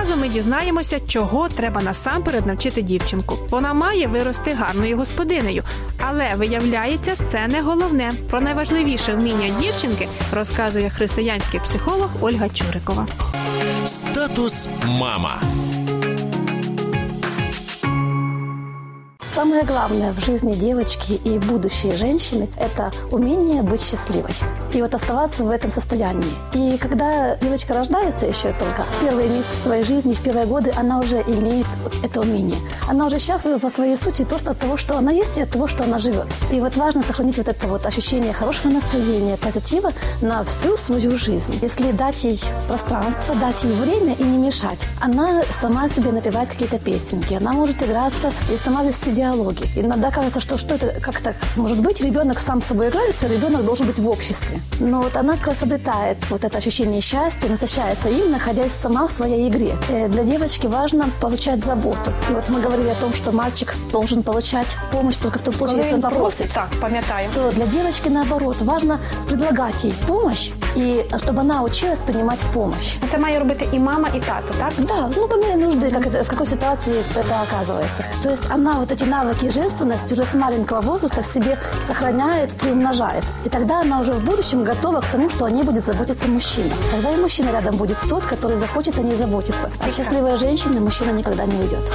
Разу ми дізнаємося, чого треба насамперед навчити дівчинку. Вона має вирости гарною господинею, але виявляється, це не головне. Про найважливіше вміння дівчинки розказує християнський психолог Ольга Чурикова. Статус мама. Самое главное в жизни девочки и будущей женщины – это умение быть счастливой. И вот оставаться в этом состоянии. И когда девочка рождается еще только, первые месяцы своей жизни, в первые годы, она уже имеет это умение. Она уже счастлива по своей сути просто от того, что она есть и от того, что она живет. И вот важно сохранить вот это вот ощущение хорошего настроения, позитива на всю свою жизнь. Если дать ей пространство, дать ей время и не мешать, она сама себе напевает какие-то песенки, она может играться и сама вести диалоги. Иногда кажется, что что это, как так может быть, ребенок сам с собой играется, ребенок должен быть в обществе. Но вот она как раз обретает вот это ощущение счастья, насыщается им, находясь сама в своей игре. Э, Для девочки важно получать заботу. И вот мы говорили о том, что мальчик должен получать помощь только в том случае, если он попросит. так, пам'ятаю. То для девочки наоборот важно предлагать ей помощь, и чтобы она училась принимать помощь. Це має робити і мама, і тато, так? Да, ну по мере нужды, как это, в какой ситуации это оказывается. То есть она вот эти навыки женственности уже с маленького возраста в себе сохраняет, приумножает. И тогда она уже в будущем готова к тому, что о ней будет заботиться мужчина. Тогда и мужчина рядом будет тот, который захочет о ней заботиться. От счастливой женщины мужчина никогда не уйдет.